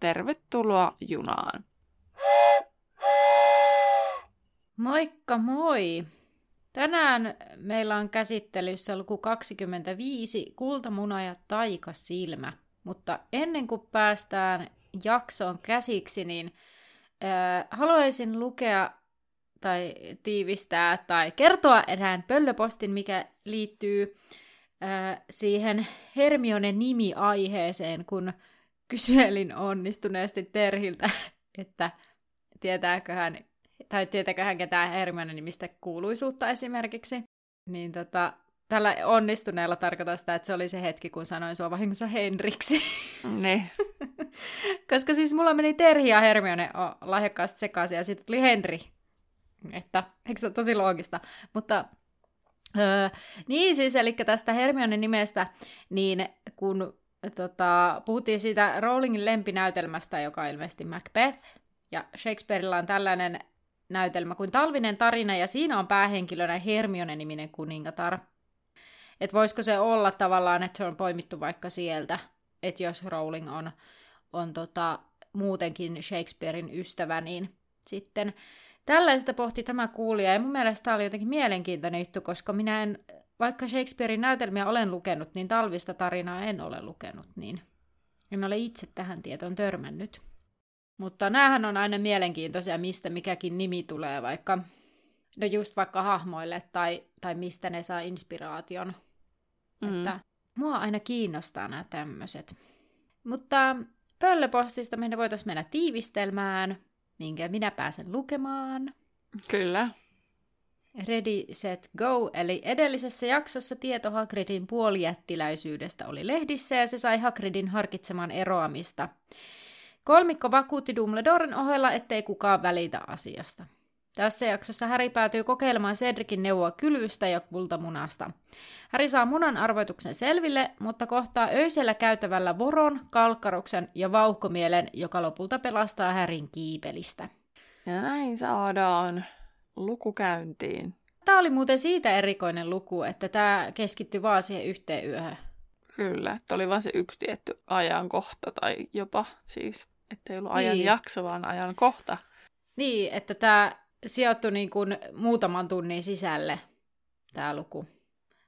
Tervetuloa junaan! Moikka moi! Tänään meillä on käsittelyssä luku 25, Kultamuna ja Taikasilmä. Mutta ennen kuin päästään jaksoon käsiksi, niin äh, haluaisin lukea tai tiivistää tai kertoa erään pöllöpostin, mikä liittyy äh, siihen Hermionen nimi-aiheeseen, kun kyselin onnistuneesti Terhiltä, että tietääkö hän, tai tietääkö hän ketään Hermionen nimistä kuuluisuutta esimerkiksi. Niin tota, tällä onnistuneella tarkoittaa sitä, että se oli se hetki, kun sanoin sua vahingossa Henriksi. Ne. Koska siis mulla meni Terhi ja Hermione lahjakkaasti sekaisin ja sitten tuli Henri. Että, eikö se ole tosi loogista? Mutta öö, niin siis, eli tästä Hermione nimestä, niin kun tota, puhuttiin siitä Rowlingin lempinäytelmästä, joka on ilmeisesti Macbeth, ja Shakespeareilla on tällainen näytelmä kuin Talvinen tarina, ja siinä on päähenkilönä Hermione-niminen kuningatar. Että voisiko se olla tavallaan, että se on poimittu vaikka sieltä, että jos Rowling on, on tota, muutenkin Shakespearein ystävä, niin sitten tällaista pohti tämä kuulija, ja mun mielestä tämä oli jotenkin mielenkiintoinen juttu, koska minä en, vaikka Shakespearein näytelmiä olen lukenut, niin talvista tarinaa en ole lukenut, niin en ole itse tähän tietoon törmännyt. Mutta näähän on aina mielenkiintoisia, mistä mikäkin nimi tulee, vaikka no just vaikka hahmoille tai, tai mistä ne saa inspiraation. Mm. Että mua aina kiinnostaa nämä tämmöiset. Mutta pöllöpostista meidän voitaisiin mennä tiivistelmään, minkä minä pääsen lukemaan. Kyllä. Ready, set, go, eli edellisessä jaksossa tieto Hagridin puolijättiläisyydestä oli lehdissä ja se sai Hagridin harkitsemaan eroamista. Kolmikko vakuutti Dumbledoren ohella, ettei kukaan välitä asiasta. Tässä jaksossa Häri päätyy kokeilemaan Cedricin neuvoa kylystä ja kultamunasta. Häri saa munan arvoituksen selville, mutta kohtaa öisellä käytävällä voron, kalkkaruksen ja vauhkomielen, joka lopulta pelastaa Härin kiipelistä. Ja näin saadaan luku käyntiin. Tämä oli muuten siitä erikoinen luku, että tämä keskittyi vaan siihen yhteen yöhön. Kyllä, että oli vain se yksi tietty ajankohta tai jopa siis, ettei ollut ajan niin. jakso, vaan ajan kohta. Niin, että tämä sijoittui niin kuin muutaman tunnin sisälle, tämä luku.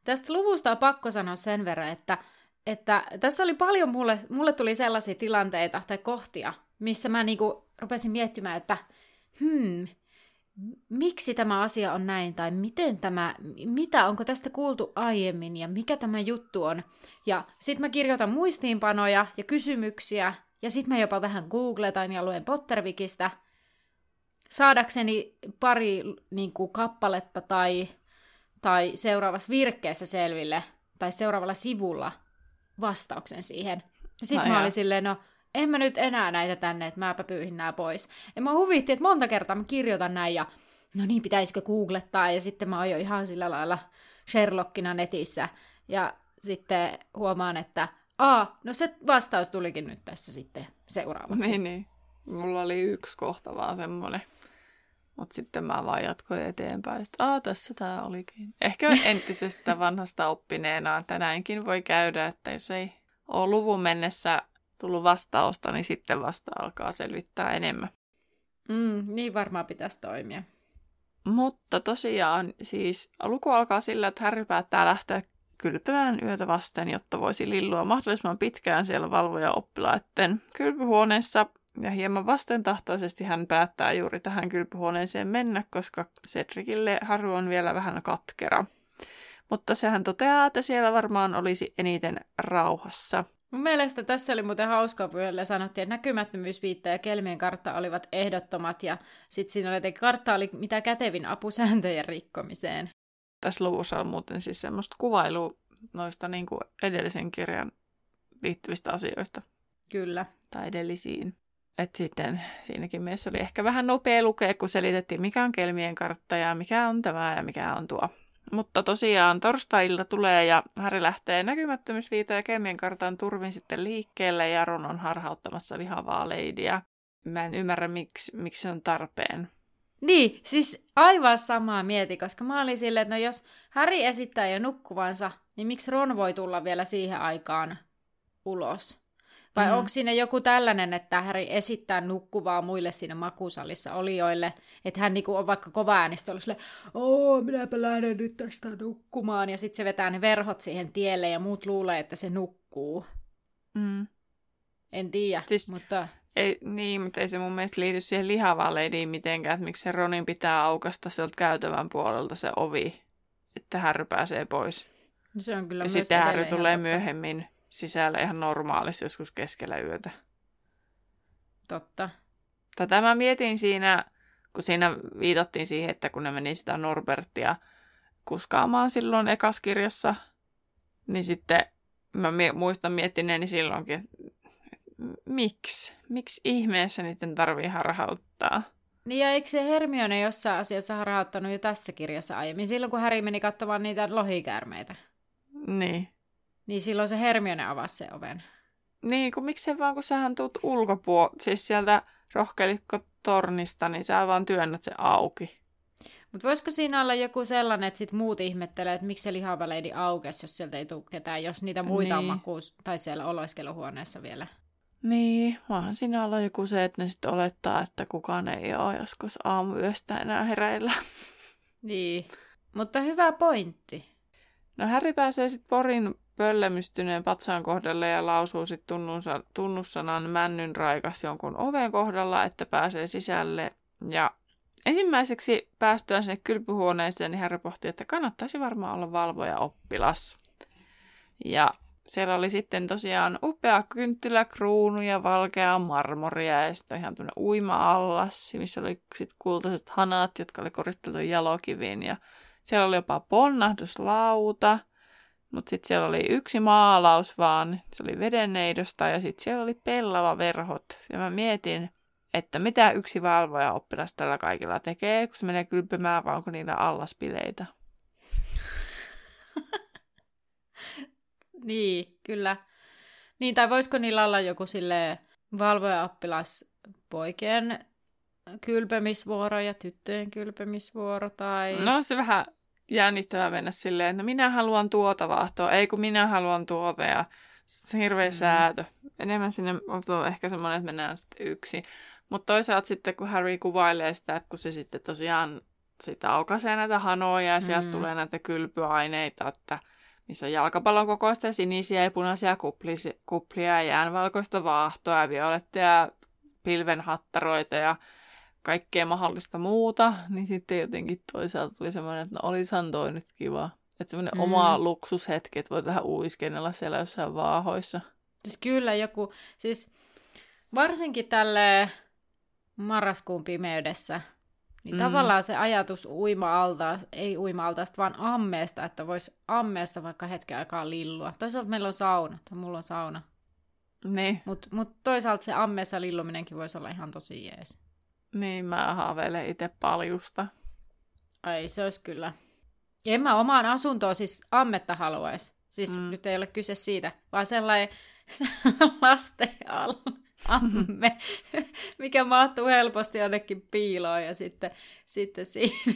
Tästä luvusta on pakko sanoa sen verran, että, että tässä oli paljon mulle, mulle tuli sellaisia tilanteita tai kohtia, missä mä niin kuin rupesin miettimään, että hmm, miksi tämä asia on näin, tai miten tämä, mitä, onko tästä kuultu aiemmin, ja mikä tämä juttu on. Ja sitten mä kirjoitan muistiinpanoja ja kysymyksiä, ja sitten mä jopa vähän googletan ja luen Pottervikistä, saadakseni pari niin kuin, kappaletta tai, tai seuraavassa virkkeessä selville, tai seuraavalla sivulla vastauksen siihen. Sitten no mä olin silleen, no en mä nyt enää näitä tänne, että mäpä pyyhin nämä pois. Ja mä huvitti, että monta kertaa mä kirjoitan näin ja no niin, pitäisikö googlettaa ja sitten mä ajoin ihan sillä lailla Sherlockina netissä ja sitten huomaan, että aa, no se vastaus tulikin nyt tässä sitten seuraavaksi. Niin, niin. Mulla oli yksi kohta vaan semmoinen. Mutta sitten mä vaan jatkoin eteenpäin. Sitten, aa, tässä tämä olikin. Ehkä entisestä vanhasta oppineena tänäänkin voi käydä, että jos ei ole luvun mennessä tullut vastausta, niin sitten vasta alkaa selvittää enemmän. Mm, niin varmaan pitäisi toimia. Mutta tosiaan siis luku alkaa sillä, että Harry päättää lähteä kylpemään yötä vasten, jotta voisi lillua mahdollisimman pitkään siellä valvoja oppilaiden kylpyhuoneessa. Ja hieman vastentahtoisesti hän päättää juuri tähän kylpyhuoneeseen mennä, koska Cedricille Harry on vielä vähän katkera. Mutta sehän toteaa, että siellä varmaan olisi eniten rauhassa. Mun mielestä tässä oli muuten hauskaa, kun sanottiin, että näkymättömyysviitta ja kelmien kartta olivat ehdottomat, ja sitten siinä oli, että kartta oli mitä kätevin apu sääntöjen rikkomiseen. Tässä luvussa on muuten siis semmoista kuvailua noista niin kuin edellisen kirjan liittyvistä asioista. Kyllä. Tai edellisiin. et sitten siinäkin mielessä oli ehkä vähän nopea lukea, kun selitettiin, mikä on kelmien kartta ja mikä on tämä ja mikä on tuo. Mutta tosiaan torstai-ilta tulee ja Häri lähtee näkymättömyysviita ja kelmien kartan turvin sitten liikkeelle ja Ron on harhauttamassa lihavaa leidiä. Mä en ymmärrä, miksi, miksi se on tarpeen. Niin, siis aivan samaa mieti, koska mä olin silleen, että no jos Häri esittää jo nukkuvansa, niin miksi Ron voi tulla vielä siihen aikaan ulos? Vai mm. onko siinä joku tällainen, että Häri esittää nukkuvaa muille siinä makuusalissa olijoille, että hän niinku on vaikka kova äänistä ollut silleen, oo, minäpä lähden nyt tästä nukkumaan, ja sitten se vetää ne verhot siihen tielle, ja muut luulee, että se nukkuu. Mm. En tiedä, siis, mutta... Ei, niin, mutta ei se mun mielestä liity siihen lihavaan leidiin mitenkään, että miksi se Ronin pitää aukasta sieltä käytävän puolelta se ovi, että Harry pääsee pois. No se on kyllä ja sitten Harry tulee totta. myöhemmin sisällä ihan normaalisti joskus keskellä yötä. Totta. Tätä mä mietin siinä, kun siinä viitattiin siihen, että kun ne meni sitä Norbertia kuskaamaan silloin ekaskirjassa, niin sitten mä muistan miettineeni silloinkin, miksi? Miksi ihmeessä niiden tarvii harhauttaa? Niin ja eikö se Hermione jossain asiassa harhauttanut jo tässä kirjassa aiemmin, silloin kun Harry meni katsomaan niitä lohikäärmeitä? Niin. Niin silloin se Hermione avasi se oven. Niin, kun miksei vaan, kun sähän tuut ulkopuolelta, siis sieltä rohkelikko tornista, niin sä vaan työnnät se auki. Mutta voisiko siinä olla joku sellainen, että sit muut ihmettelee, että miksi se lihava leidi aukesi, jos sieltä ei tule ketään, jos niitä muita niin. on makuus, tai siellä oloiskeluhuoneessa vielä. Niin, vaan siinä olla joku se, että ne sitten olettaa, että kukaan ei ole joskus aamuyöstä enää hereillä. Niin, mutta hyvä pointti. No Häri pääsee sitten Porin pöllemystyneen patsaan kohdalle ja lausuu sitten tunnussanan männyn raikas jonkun oven kohdalla, että pääsee sisälle. Ja ensimmäiseksi päästyään sinne kylpyhuoneeseen, niin Harry pohti, että kannattaisi varmaan olla valvoja oppilas. Ja siellä oli sitten tosiaan upea kynttiläkruunu ja valkea marmoria ja sitten ihan tämmöinen uima-allas, missä oli sitten kultaiset hanat, jotka oli koristeltu jalokiviin ja siellä oli jopa ponnahduslauta, mutta sitten siellä oli yksi maalaus vaan, se oli vedenneidosta ja sitten siellä oli pellava verhot. Ja mä mietin, että mitä yksi valvoja oppilas tällä kaikilla tekee, kun se menee kylpymään, vai onko niillä allaspileitä. niin, kyllä. Niin, tai voisiko niillä olla joku sille valvoja-oppilas poikien kylpemisvuoro ja tyttöjen kylpemisvuoro tai... No se vähän jännittävää mennä silleen, että minä haluan tuota vaahtoa, ei kun minä haluan tuota ja se hirveä mm. säätö. Enemmän sinne on ehkä semmoinen, että mennään sitten yksi. Mutta toisaalta sitten, kun Harry kuvailee sitä, että kun se sitten tosiaan sitä aukaisee näitä hanoja ja sieltä mm. tulee näitä kylpyaineita, että missä on jalkapallon kokoista sinisiä ja punaisia kuplisia, kuplia ja jäänvalkoista vaahtoa ja violetteja pilvenhattaroita ja kaikkea mahdollista muuta, niin sitten jotenkin toisaalta tuli semmoinen, että no olisihan toi nyt kiva. Että semmoinen mm. oma luksushetki, että voit vähän uiskennella siellä jossain vaahoissa. Siis kyllä joku, siis varsinkin tälle marraskuun pimeydessä, niin mm. tavallaan se ajatus uima-alta, ei uima-altaasta, vaan ammeesta, että voisi ammeessa vaikka hetken aikaa lillua. Toisaalta meillä on sauna, tai mulla on sauna. Niin. Mutta mut toisaalta se ammeessa lilluminenkin voisi olla ihan tosi jees. Niin, mä haaveilen itse paljusta. Ai, se olisi kyllä. En mä omaan asuntoon siis ammetta haluaisi. Siis mm. nyt ei ole kyse siitä, vaan sellainen lasten amme, mikä mahtuu helposti jonnekin piiloon ja sitten, sitten siinä.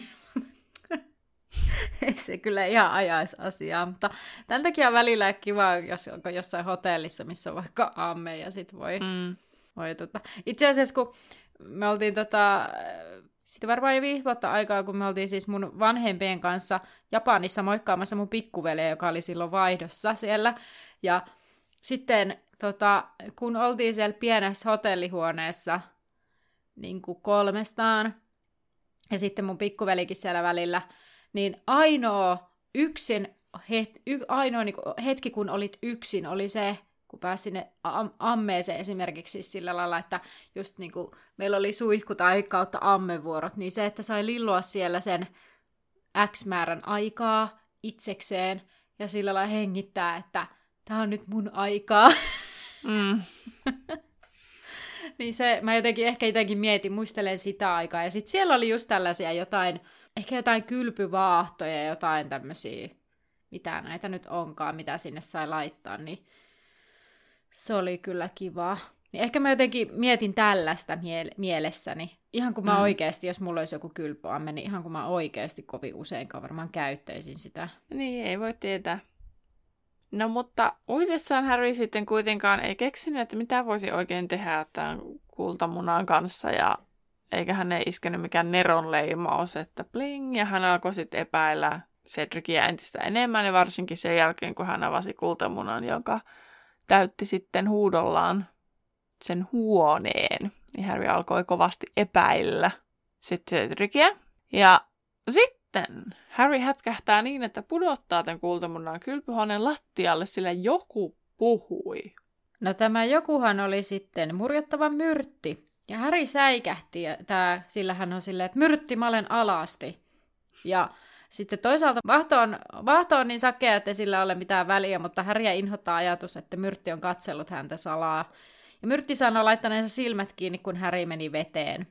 ei se kyllä ihan ajaisi asiaa, mutta tämän takia on välillä kiva, jos onko jossain hotellissa, missä on vaikka amme ja sitten voi, mm. voi tota. Itse asiassa kun me oltiin tota, sitten varmaan jo viisi vuotta aikaa, kun me oltiin siis mun vanhempien kanssa Japanissa moikkaamassa mun pikkuveliä, joka oli silloin vaihdossa siellä. Ja sitten tota, kun oltiin siellä pienessä hotellihuoneessa niin kuin kolmestaan, ja sitten mun pikkuvelikin siellä välillä, niin ainoa yksin, het, y, ainoa niin kuin, hetki, kun olit yksin, oli se, kun pääsi sinne am- ammeeseen esimerkiksi siis sillä lailla, että just niin kuin meillä oli suihku tai kautta ammevuorot, niin se, että sai lillua siellä sen X määrän aikaa itsekseen ja sillä lailla hengittää, että tämä on nyt mun aikaa. Mm. niin se, mä jotenkin ehkä jotenkin mietin, muistelen sitä aikaa. Ja sitten siellä oli just tällaisia jotain, ehkä jotain kylpyvaahtoja, jotain tämmöisiä, mitä näitä nyt onkaan, mitä sinne sai laittaa, niin se oli kyllä kiva. Niin ehkä mä jotenkin mietin tällaista miele- mielessäni. Ihan kun mä mm. oikeasti, jos mulla olisi joku kylpyamme, niin ihan kun mä oikeasti kovin useinkaan varmaan käyttäisin sitä. Niin, ei voi tietää. No mutta uudessaan Harry sitten kuitenkaan ei keksinyt, että mitä voisi oikein tehdä tämän kultamunan kanssa ja eikä hän ei iskenyt mikään Neron leimaus, että bling, ja hän alkoi sitten epäillä Cedricia entistä enemmän, ja varsinkin sen jälkeen, kun hän avasi kultamunan, joka täytti sitten huudollaan sen huoneen, niin Harry alkoi kovasti epäillä sitten Cedricia. Ja sitten Harry hätkähtää niin, että pudottaa tämän kultamunnan kylpyhuoneen lattialle, sillä joku puhui. No tämä jokuhan oli sitten murjottava myrtti. Ja Harry säikähti, ja tää, sillä hän on silleen, että myrtti, mä olen alasti. Ja sitten toisaalta vahto on, vahto on niin sakea, että sillä ole mitään väliä, mutta Häriä inhottaa ajatus, että Myrtti on katsellut häntä salaa. Ja Myrtti sanoo laittaneensa silmät kiinni, kun Häri meni veteen.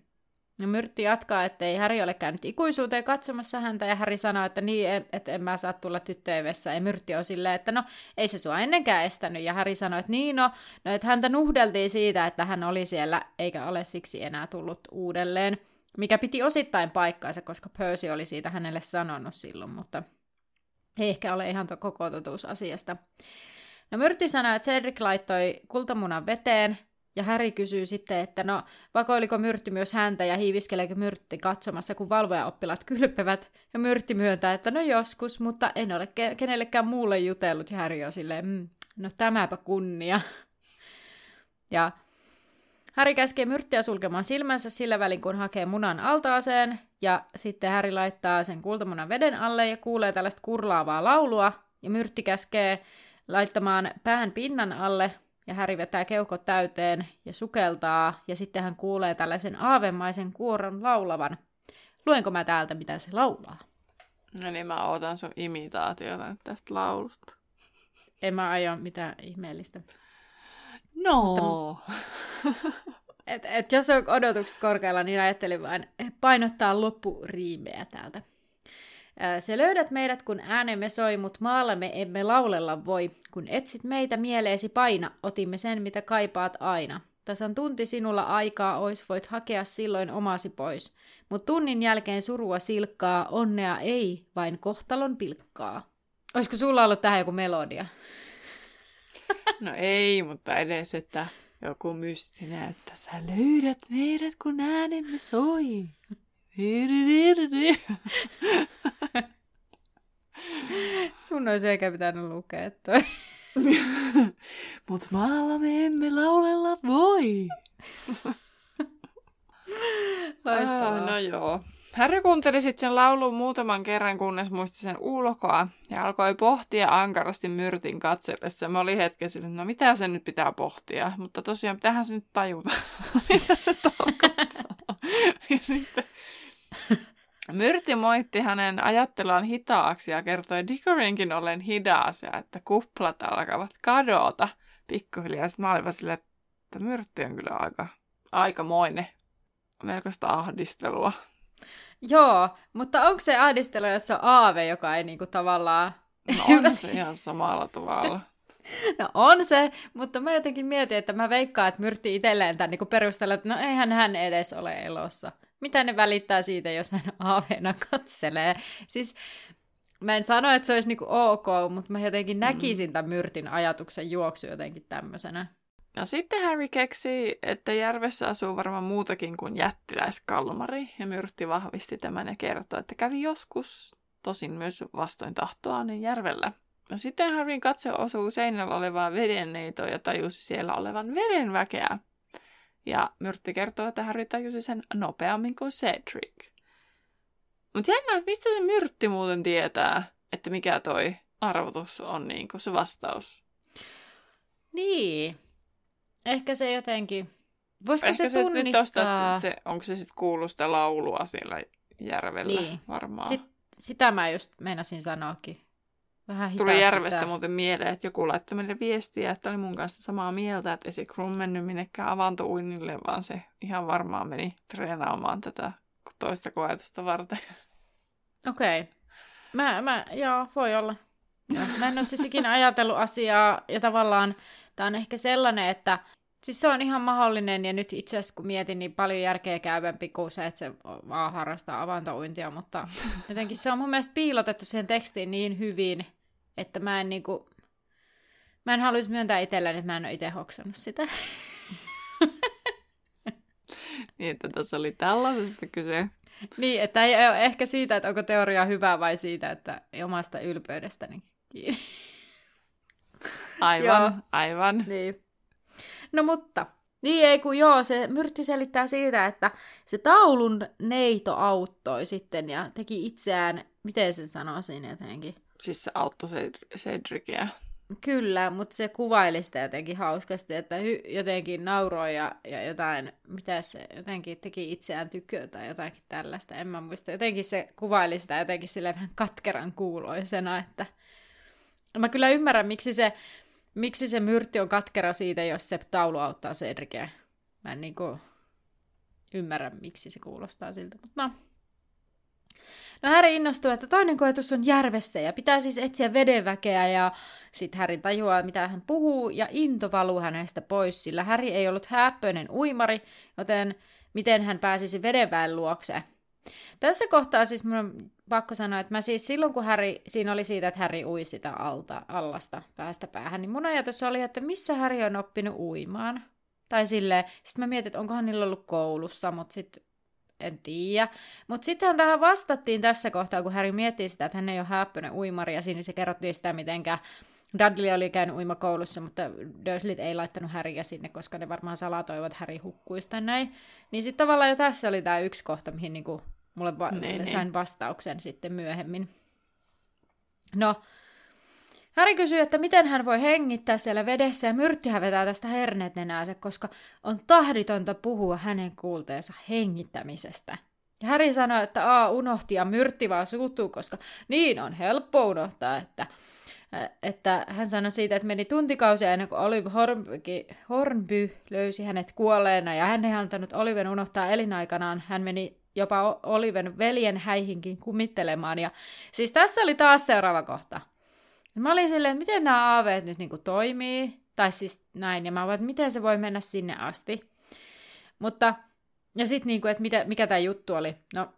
Ja Myrtti jatkaa, että ei Häri ole käynyt ikuisuuteen katsomassa häntä, ja Häri sanoo, että niin, että en mä saa tulla tyttöjen vessaan. Ja Myrtti on silleen, että no, ei se sua ennenkään estänyt. Ja Häri sanoi, että niin, no, no että häntä nuhdeltiin siitä, että hän oli siellä, eikä ole siksi enää tullut uudelleen. Mikä piti osittain paikkaansa, koska Percy oli siitä hänelle sanonut silloin, mutta ei ehkä ole ihan to- koko totuus asiasta. No Myrtti sanoi, että Cedric laittoi kultamunan veteen, ja Häri kysyy sitten, että no, vakoiliko Myrtti myös häntä ja hiiviskeleekö Myrtti katsomassa, kun valvojaoppilat kylpevät. Ja Myrtti myöntää, että no joskus, mutta en ole ke- kenellekään muulle jutellut. Ja Häri on silleen, mm, no tämäpä kunnia. Ja Häri käskee Myrttiä sulkemaan silmänsä sillä välin, kun hakee munan altaaseen, ja sitten Häri laittaa sen kultamunan veden alle ja kuulee tällaista kurlaavaa laulua, ja Myrtti käskee laittamaan pään pinnan alle, ja Häri vetää keuhkot täyteen ja sukeltaa, ja sitten hän kuulee tällaisen aavemaisen kuoron laulavan. Luenko mä täältä, mitä se laulaa? No niin, mä otan sun imitaatiota nyt tästä laulusta. En mä aio mitään ihmeellistä. No. Et, et jos on odotukset korkealla, niin ajattelin vain painottaa loppuriimeä täältä. Se löydät meidät, kun äänemme soi, mut maallamme emme laulella voi. Kun etsit meitä mieleesi paina, otimme sen, mitä kaipaat aina. Tasan tunti sinulla aikaa ois, voit hakea silloin omasi pois. Mut tunnin jälkeen surua silkkaa, onnea ei, vain kohtalon pilkkaa. Olisiko sulla ollut tähän joku melodia? No ei, mutta edes, että joku mystinen, että sä löydät meidät, kun äänemme soi. Sun olisi eikä pitänyt lukea toi. Mut maalla me emme laulella voi. Loistavaa. Ah, no joo. Harry kuunteli sitten sen laulun muutaman kerran, kunnes muisti sen ulkoa ja alkoi pohtia ankarasti myrtin katsellessa. Mä olin hetken sille, no mitä se nyt pitää pohtia, mutta tosiaan mitähän se nyt tajuta, mitä se tarkoittaa. ja sitten Myrti moitti hänen ajatteluaan hitaaksi ja kertoi Dickorinkin ollen hidas ja että kuplat alkavat kadota pikkuhiljaa. Sitten mä olin silleen, että Myrtti on kyllä aika, aikamoinen melkoista ahdistelua. Joo, mutta onko se ahdistelu, jossa on aave, joka ei niinku tavallaan... No on se ihan samalla tavalla. No on se, mutta mä jotenkin mietin, että mä veikkaan, että Myrtti itselleen tämän niin perustella, että no eihän hän edes ole elossa. Mitä ne välittää siitä, jos hän aaveena katselee? Siis mä en sano, että se olisi niinku ok, mutta mä jotenkin näkisin mm. tämän Myrtin ajatuksen juoksu jotenkin tämmöisenä. No sitten Harry keksi, että järvessä asuu varmaan muutakin kuin jättiläiskalmari, ja Myrtti vahvisti tämän ja kertoi, että kävi joskus, tosin myös vastoin tahtoa, niin järvellä. No sitten Harryn katse osuu seinällä olevaan vedenneitoon ja tajusi siellä olevan vedenväkeä. Ja Myrtti kertoo, että Harry tajusi sen nopeammin kuin Cedric. Mutta jännä, että mistä se Myrtti muuten tietää, että mikä toi arvotus on niin kuin se vastaus? Niin, Ehkä se jotenkin... Voisiko Ehkä se tunnistaa... Tosta, se, onko se sitten kuullut sitä laulua siellä järvellä niin. varmaan. Sit, sitä mä just meinasin sanoakin. vähän Tuli Järvestä muuten mieleen, että joku laittoi meille viestiä, että oli mun kanssa samaa mieltä, että ei se Krum mennyt minnekään avantouinnille, vaan se ihan varmaan meni treenaamaan tätä toista koetusta varten. Okei. Okay. Mä, mä, joo, voi olla. Mä en ole siis ikinä ajatellut asiaa, ja tavallaan tämä on ehkä sellainen, että siis se on ihan mahdollinen, ja nyt itse asiassa kun mietin, niin paljon järkeä käyvämpi kuin se, että se vaan harrastaa avantouintia, mutta jotenkin se on mun mielestä piilotettu siihen tekstiin niin hyvin, että mä en niinku, mä en haluaisi myöntää itselleen, että mä en ole itse hoksannut sitä. niin, että tässä oli tällaisesta kyse. Niin, että ei ole ehkä siitä, että onko teoria hyvä vai siitä, että omasta ylpeydestäni kiinni. Aivan, aivan. Niin. No mutta, niin ei kun joo, se Myrtti selittää siitä, että se taulun neito auttoi sitten ja teki itseään, miten se sanoo siinä jotenkin? Siis se auttoi Cedriciä. Kyllä, mutta se kuvaili sitä jotenkin hauskasti, että hy- jotenkin nauroi ja, ja jotain, mitä se jotenkin teki itseään tykö tai jotakin tällaista, en mä muista. Jotenkin se kuvaili sitä jotenkin sille vähän katkeran kuuloisena, että mä kyllä ymmärrän, miksi se, miksi se myrtti on katkera siitä, jos se taulu auttaa Cedricia. Mä en niinku ymmärrä, miksi se kuulostaa siltä, mutta no, No Häri innostuu, että toinen koetus on järvessä ja pitää siis etsiä vedenväkeä ja sitten Häri tajuaa, mitä hän puhuu ja into valuu hänestä pois, sillä Häri ei ollut häppöinen uimari, joten miten hän pääsisi vedenväen luokse. Tässä kohtaa siis mun pakko sanoa, että mä siis silloin kun Häri, siinä oli siitä, että Häri ui sitä alta, allasta päästä päähän, niin mun ajatus oli, että missä Häri on oppinut uimaan. Tai silleen, sitten mä mietin, että onkohan niillä ollut koulussa, mutta sitten en tiedä. Mutta sittenhän tähän vastattiin tässä kohtaa, kun Harry miettii sitä, että hän ei ole häppöinen uimari, ja siinä se kerrottiin sitä, mitenkä Dudley oli käynyt uimakoulussa, mutta Dursleyt ei laittanut Harryä sinne, koska ne varmaan salatoivat Harry hukkuisi tai näin. Niin sitten tavallaan jo tässä oli tämä yksi kohta, mihin niinku mulle va- niin, niin. sain vastauksen sitten myöhemmin. No, Häri kysyy, että miten hän voi hengittää siellä vedessä ja myrttihän vetää tästä herneet nenäänsä, koska on tahditonta puhua hänen kuulteensa hengittämisestä. Ja Häri sanoi, että A unohti ja myrtti vaan suuttuu, koska niin on helppo unohtaa, että, että hän sanoi siitä, että meni tuntikausia ennen kuin Olive Hornby, Hornby löysi hänet kuolleena ja hän ei antanut Oliven unohtaa elinaikanaan. Hän meni jopa Oliven veljen häihinkin kumittelemaan. Ja siis tässä oli taas seuraava kohta. Mä olin silleen, miten nämä aaveet nyt niinku toimii, tai siis näin, ja mä vaan, että miten se voi mennä sinne asti. Mutta, ja sitten niinku, että mitä, mikä tämä juttu oli. No,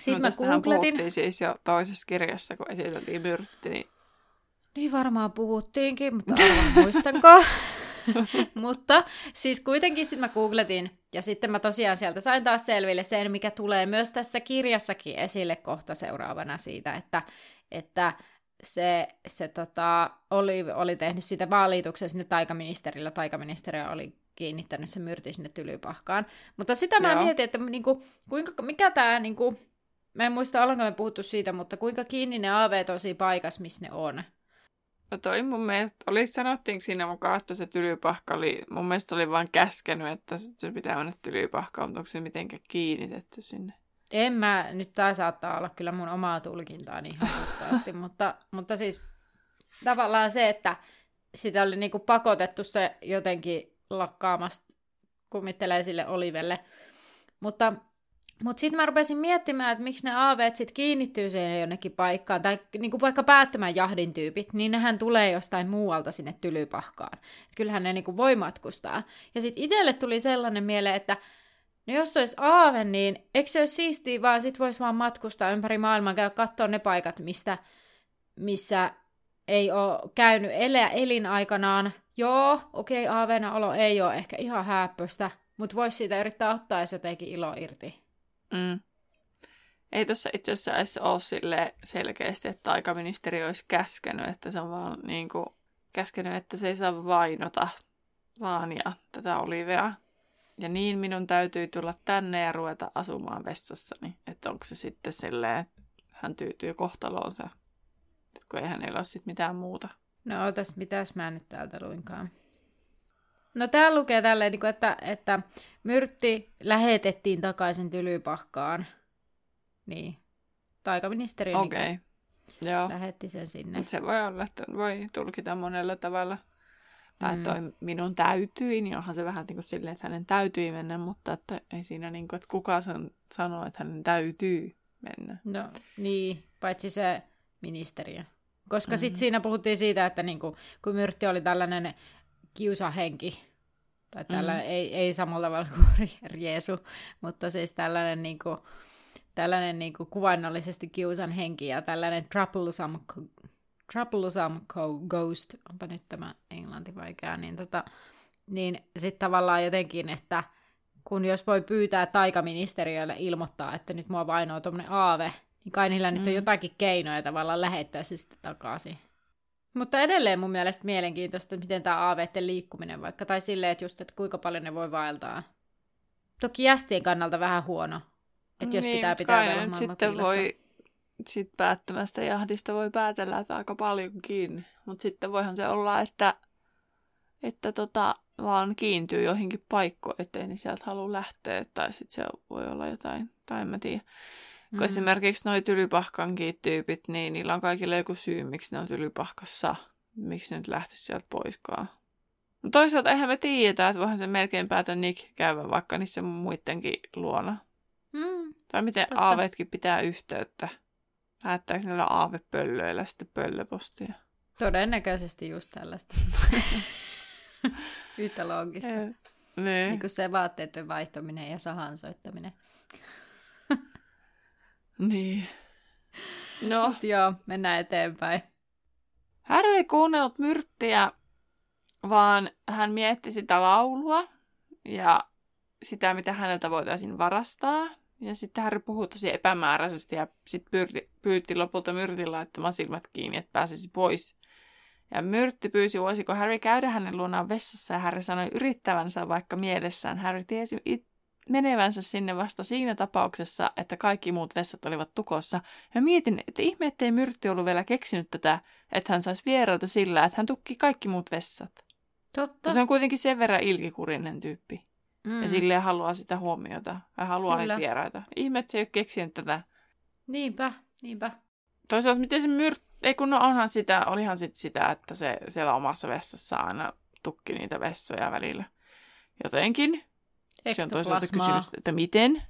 sitten no, mä googletin. siis jo toisessa kirjassa, kun esiteltiin myrtti, niin... Niin varmaan puhuttiinkin, mutta arvaan muistanko. mutta siis kuitenkin sitten mä googletin, ja sitten mä tosiaan sieltä sain taas selville sen, mikä tulee myös tässä kirjassakin esille kohta seuraavana siitä, että, että se, se tota, oli, oli tehnyt sitä vaalituksen sinne taikaministerillä. Taikaministeri oli kiinnittänyt se myrti sinne tylypahkaan. Mutta sitä mä Joo. mietin, että niinku, kuinka, mikä tämä, niinku, mä en muista, ollaanko me puhuttu siitä, mutta kuinka kiinni ne aaveet on siinä paikassa, missä ne on. No toi mun mielestä, oli, sanottiin siinä mukaan, että se tylypahka oli, mun mielestä oli vain käskenyt, että se pitää mennä tylypahkaan, mutta onko se mitenkään kiinnitetty sinne? En mä, nyt tämä saattaa olla kyllä mun omaa tulkintaa ihan puhtaasti, mutta, mutta siis tavallaan se, että sitä oli niinku pakotettu se jotenkin lakkaamasta kummittelee sille Olivelle. Mutta, mutta sitten mä rupesin miettimään, että miksi ne aaveet sitten kiinnittyy siihen jonnekin paikkaan, tai niinku vaikka päättämään jahdin tyypit, niin nehän tulee jostain muualta sinne tylypahkaan. Kyllähän ne niinku voi matkustaa. Ja sitten itselle tuli sellainen mieleen, että No jos olisi aave, niin eikö se olisi siistiä, vaan sit voisi vaan matkustaa ympäri maailmaa, käydä katsoa ne paikat, mistä, missä ei ole käynyt elää elinaikanaan. Joo, okei, okay, aaveena olo ei ole ehkä ihan häppöstä, mutta voisi siitä yrittää ottaa edes jotenkin ilo irti. Mm. Ei tuossa itse asiassa ole sille selkeästi, että aikaministeri olisi käskenyt, että se on vaan niin kuin, käskenyt, että se ei saa vainota vaan ja tätä Olivea ja niin minun täytyy tulla tänne ja ruveta asumaan vessassani. Että onko se sitten silleen, hän tyytyy kohtaloonsa, kun ei hänellä ole sitten mitään muuta. No otas, mitäs mä nyt täältä luinkaan. No täällä lukee tälleen, niin että, että myrtti lähetettiin takaisin Tylypahkaan. Niin, taikaministeri. Okei. Okay. Joo. lähetti sen sinne. Mut se voi olla, että voi tulkita monella tavalla. Tai Mm. toi minun täytyi, niin onhan se vähän niin kuin silleen, että hänen täytyi mennä, mutta että ei siinä niin kuin, että kuka san, sanoo, että hänen täytyy mennä. No niin, paitsi se ministeriö. Koska mm. Mhm. sitten siinä puhuttiin siitä, että niinku, kun Myrtti oli tällainen kiusahenki, tai tällainen, mm. ei, ei samalla tavalla kuin Riesu, mutta siis tällainen, niinku, tällainen niinku kuvainnollisesti kiusan henki ja tällainen troublesome, troublesome ghost, onpa nyt tämä englanti vaikea, niin, tota, niin sitten tavallaan jotenkin, että kun jos voi pyytää taikaministeriölle ilmoittaa, että nyt mua vainoo tuommoinen aave, niin kai niillä mm. nyt on Mm. jotakin keinoja tavallaan lähettää se sitten takaisin. Mutta edelleen mun mielestä mielenkiintoista, että miten tämä aaveiden liikkuminen vaikka, tai silleen, että just, että kuinka paljon ne voi vaeltaa. Toki jästien kannalta vähän huono, että jos niin, pitää pitää kai nyt sitten piilossa. voi sit päättömästä jahdista voi päätellä, että aika paljon kiinni. Mutta sitten voihan se olla, että, että tota, vaan kiintyy joihinkin paikkoihin, ettei niin sieltä halua lähteä. Tai sitten se voi olla jotain, tai en mä tiedä. Mm. Esimerkiksi noi tylypahkankin tyypit, niin niillä on kaikilla joku syy, miksi ne on tylypahkassa. Miksi ne nyt lähtisi sieltä poiskaan. No toisaalta eihän me tiedetä, että voihan se melkein päätä Nick käydä vaikka niissä muidenkin luona. Mm. Tai miten Totta. aavetkin pitää yhteyttä. Lähettääkö niillä aavepöllöillä sitten pöllöpostia? Todennäköisesti just tällaista. Yhtä loogista. Eh, Niin Niin. kuin se vaatteiden vaihtaminen ja sahan soittaminen. Niin. No, Mut joo, mennään eteenpäin. Harry ei kuunnellut myrttiä, vaan hän mietti sitä laulua ja sitä, mitä häneltä voitaisiin varastaa. Ja sitten Harry puhui tosi epämääräisesti ja sitten pyyti, pyyti lopulta Myrtin laittamaan silmät kiinni, että pääsisi pois. Ja Myrtti pyysi, voisiko Harry käydä hänen luonaan vessassa ja Harry sanoi yrittävänsä vaikka mielessään. Harry tiesi it- menevänsä sinne vasta siinä tapauksessa, että kaikki muut vessat olivat tukossa. Ja mietin, että ihme, ettei Myrtti ollut vielä keksinyt tätä, että hän saisi vierailta sillä, että hän tukki kaikki muut vessat. Totta. Ja se on kuitenkin sen verran ilkikurinen tyyppi. mm. Ja silleen haluaa sitä huomiota. Ja haluaa Kyllä. niitä vieraita. Ihme, että se ei ole keksinyt tätä. Niinpä, niinpä. Toisaalta miten se myrt... Ei kun no onhan sitä, olihan sit sitä, että se siellä omassa vessassa aina tukki niitä vessoja välillä. Jotenkin. Se on toisaalta kysymys, että miten?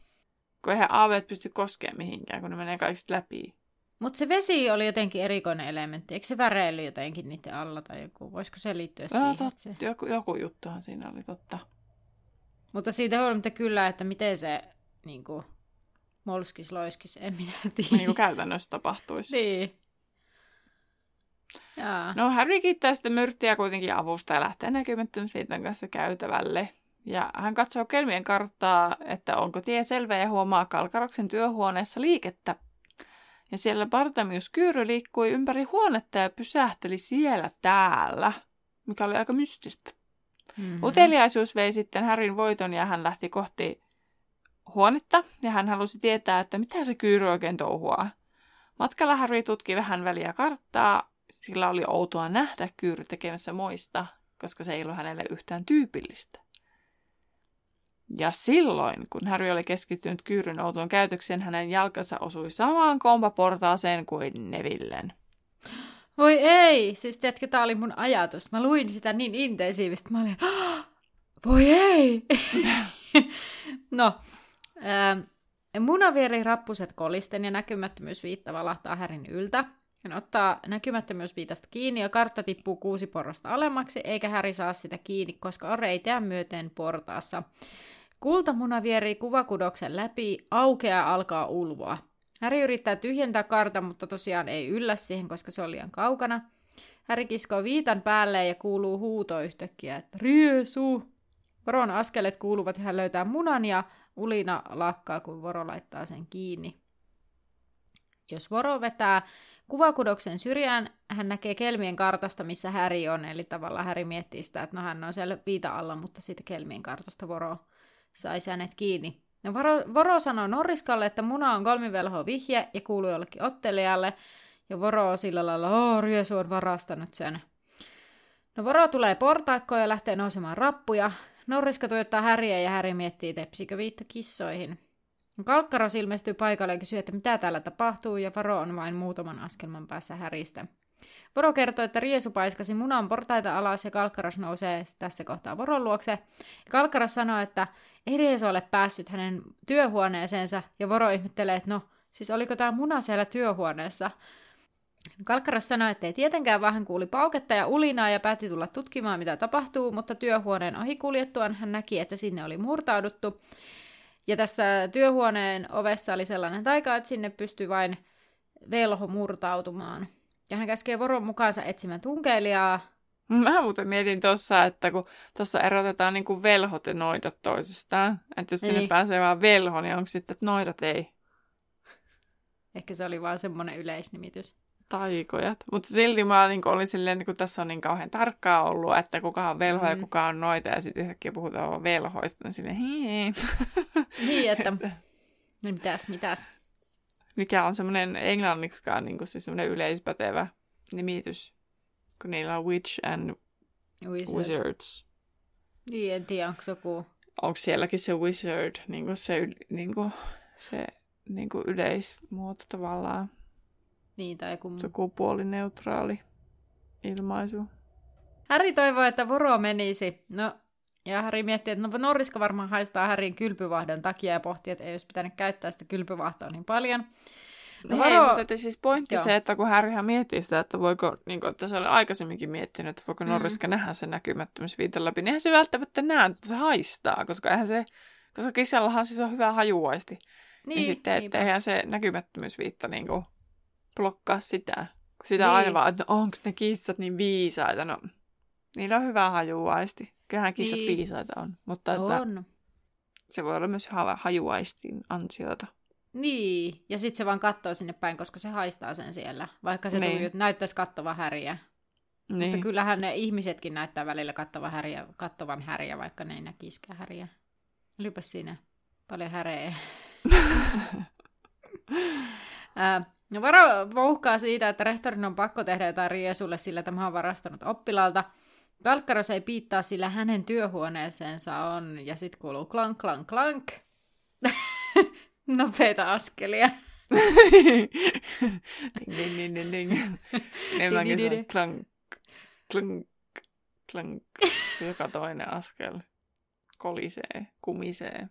Kun eihän aaveet pysty koskemaan mihinkään, kun ne menee kaikista läpi. Mutta se vesi oli jotenkin erikoinen elementti. Eikö se väreily jotenkin niiden alla tai joku? Voisiko se liittyä Joo, siihen? tot, että Se... joku, joku juttuhan siinä oli totta. Mutta siitä huolimatta kyllä, että miten se niin kuin, molskis loiskis, en minä tiedä. Niin kuin käytännössä tapahtuisi. niin. Jaa. No Harry kiittää sitten myrttiä kuitenkin avusta ja lähtee näkymättömyysviitan kanssa käytävälle. Ja hän katsoo kelmien karttaa, että onko tie selvä ja huomaa Kalkaroksen työhuoneessa liikettä. Ja siellä Bartamius Kyyry liikkui ympäri huonetta ja pysähteli siellä täällä, mikä oli aika mystistä. Mm-hmm. Uteliaisuus vei sitten Härin voiton ja hän lähti kohti huonetta ja hän halusi tietää, että mitä se Kyyry oikein touhuaa. Matkalla Harry tutki vähän väliä karttaa, sillä oli outoa nähdä Kyyry tekemässä moista, koska se ei ollut hänelle yhtään tyypillistä. Ja silloin, kun Harry oli keskittynyt Kyyryn outoon käytökseen, hänen jalkansa osui samaan kompaportaaseen kuin Nevillen. Voi ei! Siis tiedätkö, tää oli mun ajatus. Mä luin sitä niin intensiivisesti. Mä olin, "Ah, voi ei! no, ähm, munavieri rappuset kolisten ja näkymättömyysviitta valahtaa Härin yltä. Hän ottaa näkymättömyysviitasta kiinni ja kartta tippuu kuusi porrasta alemmaksi, eikä Häri saa sitä kiinni, koska on reiteä myöten portaassa. Kultamuna vierii kuvakudoksen läpi, aukeaa alkaa ulvoa. Häri yrittää tyhjentää kartan, mutta tosiaan ei yllä siihen, koska se on liian kaukana. Häri kiskoo viitan päälle ja kuuluu huuto yhtäkkiä, että riesu! Voron askelet kuuluvat ja hän löytää munan ja ulina lakkaa, kun Voro laittaa sen kiinni. Jos Voro vetää kuvakudoksen syrjään, hän näkee kelmien kartasta, missä Häri on. Eli tavallaan Häri miettii sitä, että no hän on siellä viita alla, mutta sitten kelmien kartasta Voro saisi hänet kiinni. No Voro, Voro sanoo Norriskalle, että muna on kolmivelho vihje ja kuuluu jollekin ottelijalle. Ja Voro on sillä lailla, oo, Riesu on varastanut sen. No Voro tulee portaikkoon ja lähtee nousemaan rappuja. Norriska tuijottaa Häriä ja Häri miettii, tepsikö viittä kissoihin. Kalkkaros ilmestyy paikalle ja kysyy, että mitä täällä tapahtuu, ja Varo on vain muutaman askelman päässä häristä. Voro kertoo, että Riesu paiskasi munan portaita alas ja Kalkkaros nousee tässä kohtaa Voron luokse. Kalkkaros sanoo, että ei Riesu ole päässyt hänen työhuoneeseensa ja Voro ihmettelee, että no, siis oliko tämä muna siellä työhuoneessa? Kalkkaras sanoi, että ei tietenkään vähän kuuli pauketta ja ulinaa ja päätti tulla tutkimaan, mitä tapahtuu, mutta työhuoneen ohi kuljettuaan hän näki, että sinne oli murtauduttu. Ja tässä työhuoneen ovessa oli sellainen taika, että sinne pystyi vain velho murtautumaan. Ja hän käskee voron mukaansa etsimään tunkeilijaa. Mä muuten mietin tuossa, että kun tuossa erotetaan niin kuin velhot ja noidat toisistaan, että jos sinne niin. pääsee vaan velho, niin onko sitten, että noidat ei? Ehkä se oli vaan semmoinen yleisnimitys taikojat. Mutta silti mä niin olin silleen, niin kun tässä on niin kauhean tarkkaa ollut, että kuka on velho mm. ja kuka on noita, ja sitten yhtäkkiä puhutaan velhoista, niin silleen hii. Niin, että mitäs, mitäs. Mikä on semmoinen englanniksikaan niin siis semmoinen yleispätevä nimitys, kun niillä on witch and Wizard. wizards. Niin, en tiedä, onko joku... Onko sielläkin se wizard, niin kuin se, niin kuin, se niin kuin yleismuoto tavallaan? Niin, tai kun... Sukupuolineutraali ilmaisu. Harry toivoo, että voro menisi. No, ja Harry miettii, että no Norriska varmaan haistaa Harryn kylpyvahdon takia ja pohtii, että ei olisi pitänyt käyttää sitä kylpyvahtoa niin paljon. No, no Hei, mutta siis pointti Joo. se, että kun Harryhan miettii sitä, että voiko, niin kuin, että se oli aikaisemmin miettinyt, että voiko mm. Norriska nähdä sen näkymättömyysviitan läpi, niin eihän se välttämättä näe, että se haistaa, koska eihän se, koska kissallahan siis on hyvä hajuaisti. Niin, niin sitten, että eihän se näkymättömyysviitta niin kuin, blokkaa sitä. Sitä niin. aina vaan, että no, onko ne kissat niin viisaita. No, niillä on hyvä hajuaisti. Kyllähän kissat niin. viisaita on. Mutta on. Että se voi olla myös hajuaistin ansiota. Niin, ja sitten se vaan katsoo sinne päin, koska se haistaa sen siellä. Vaikka se niin. tuli, näyttäisi kattova häriä. Niin. Mutta kyllähän ne ihmisetkin näyttää välillä kattova häriä, kattovan häriä, vaikka ne ei näkisikään häriä. Olipas siinä paljon häreä. No varo vouhkaa siitä, että rehtorin on pakko tehdä jotain Riesulle, sillä tämä on varastanut oppilaalta. Kalkkaros ei piittaa, sillä hänen työhuoneeseensa on, ja sitten kuuluu klank, klank, klank. Nopeita askelia. ding, ding, ding, ding. Enemmänkin se on klank, klank, klank. Joka toinen askel kolisee, kumisee.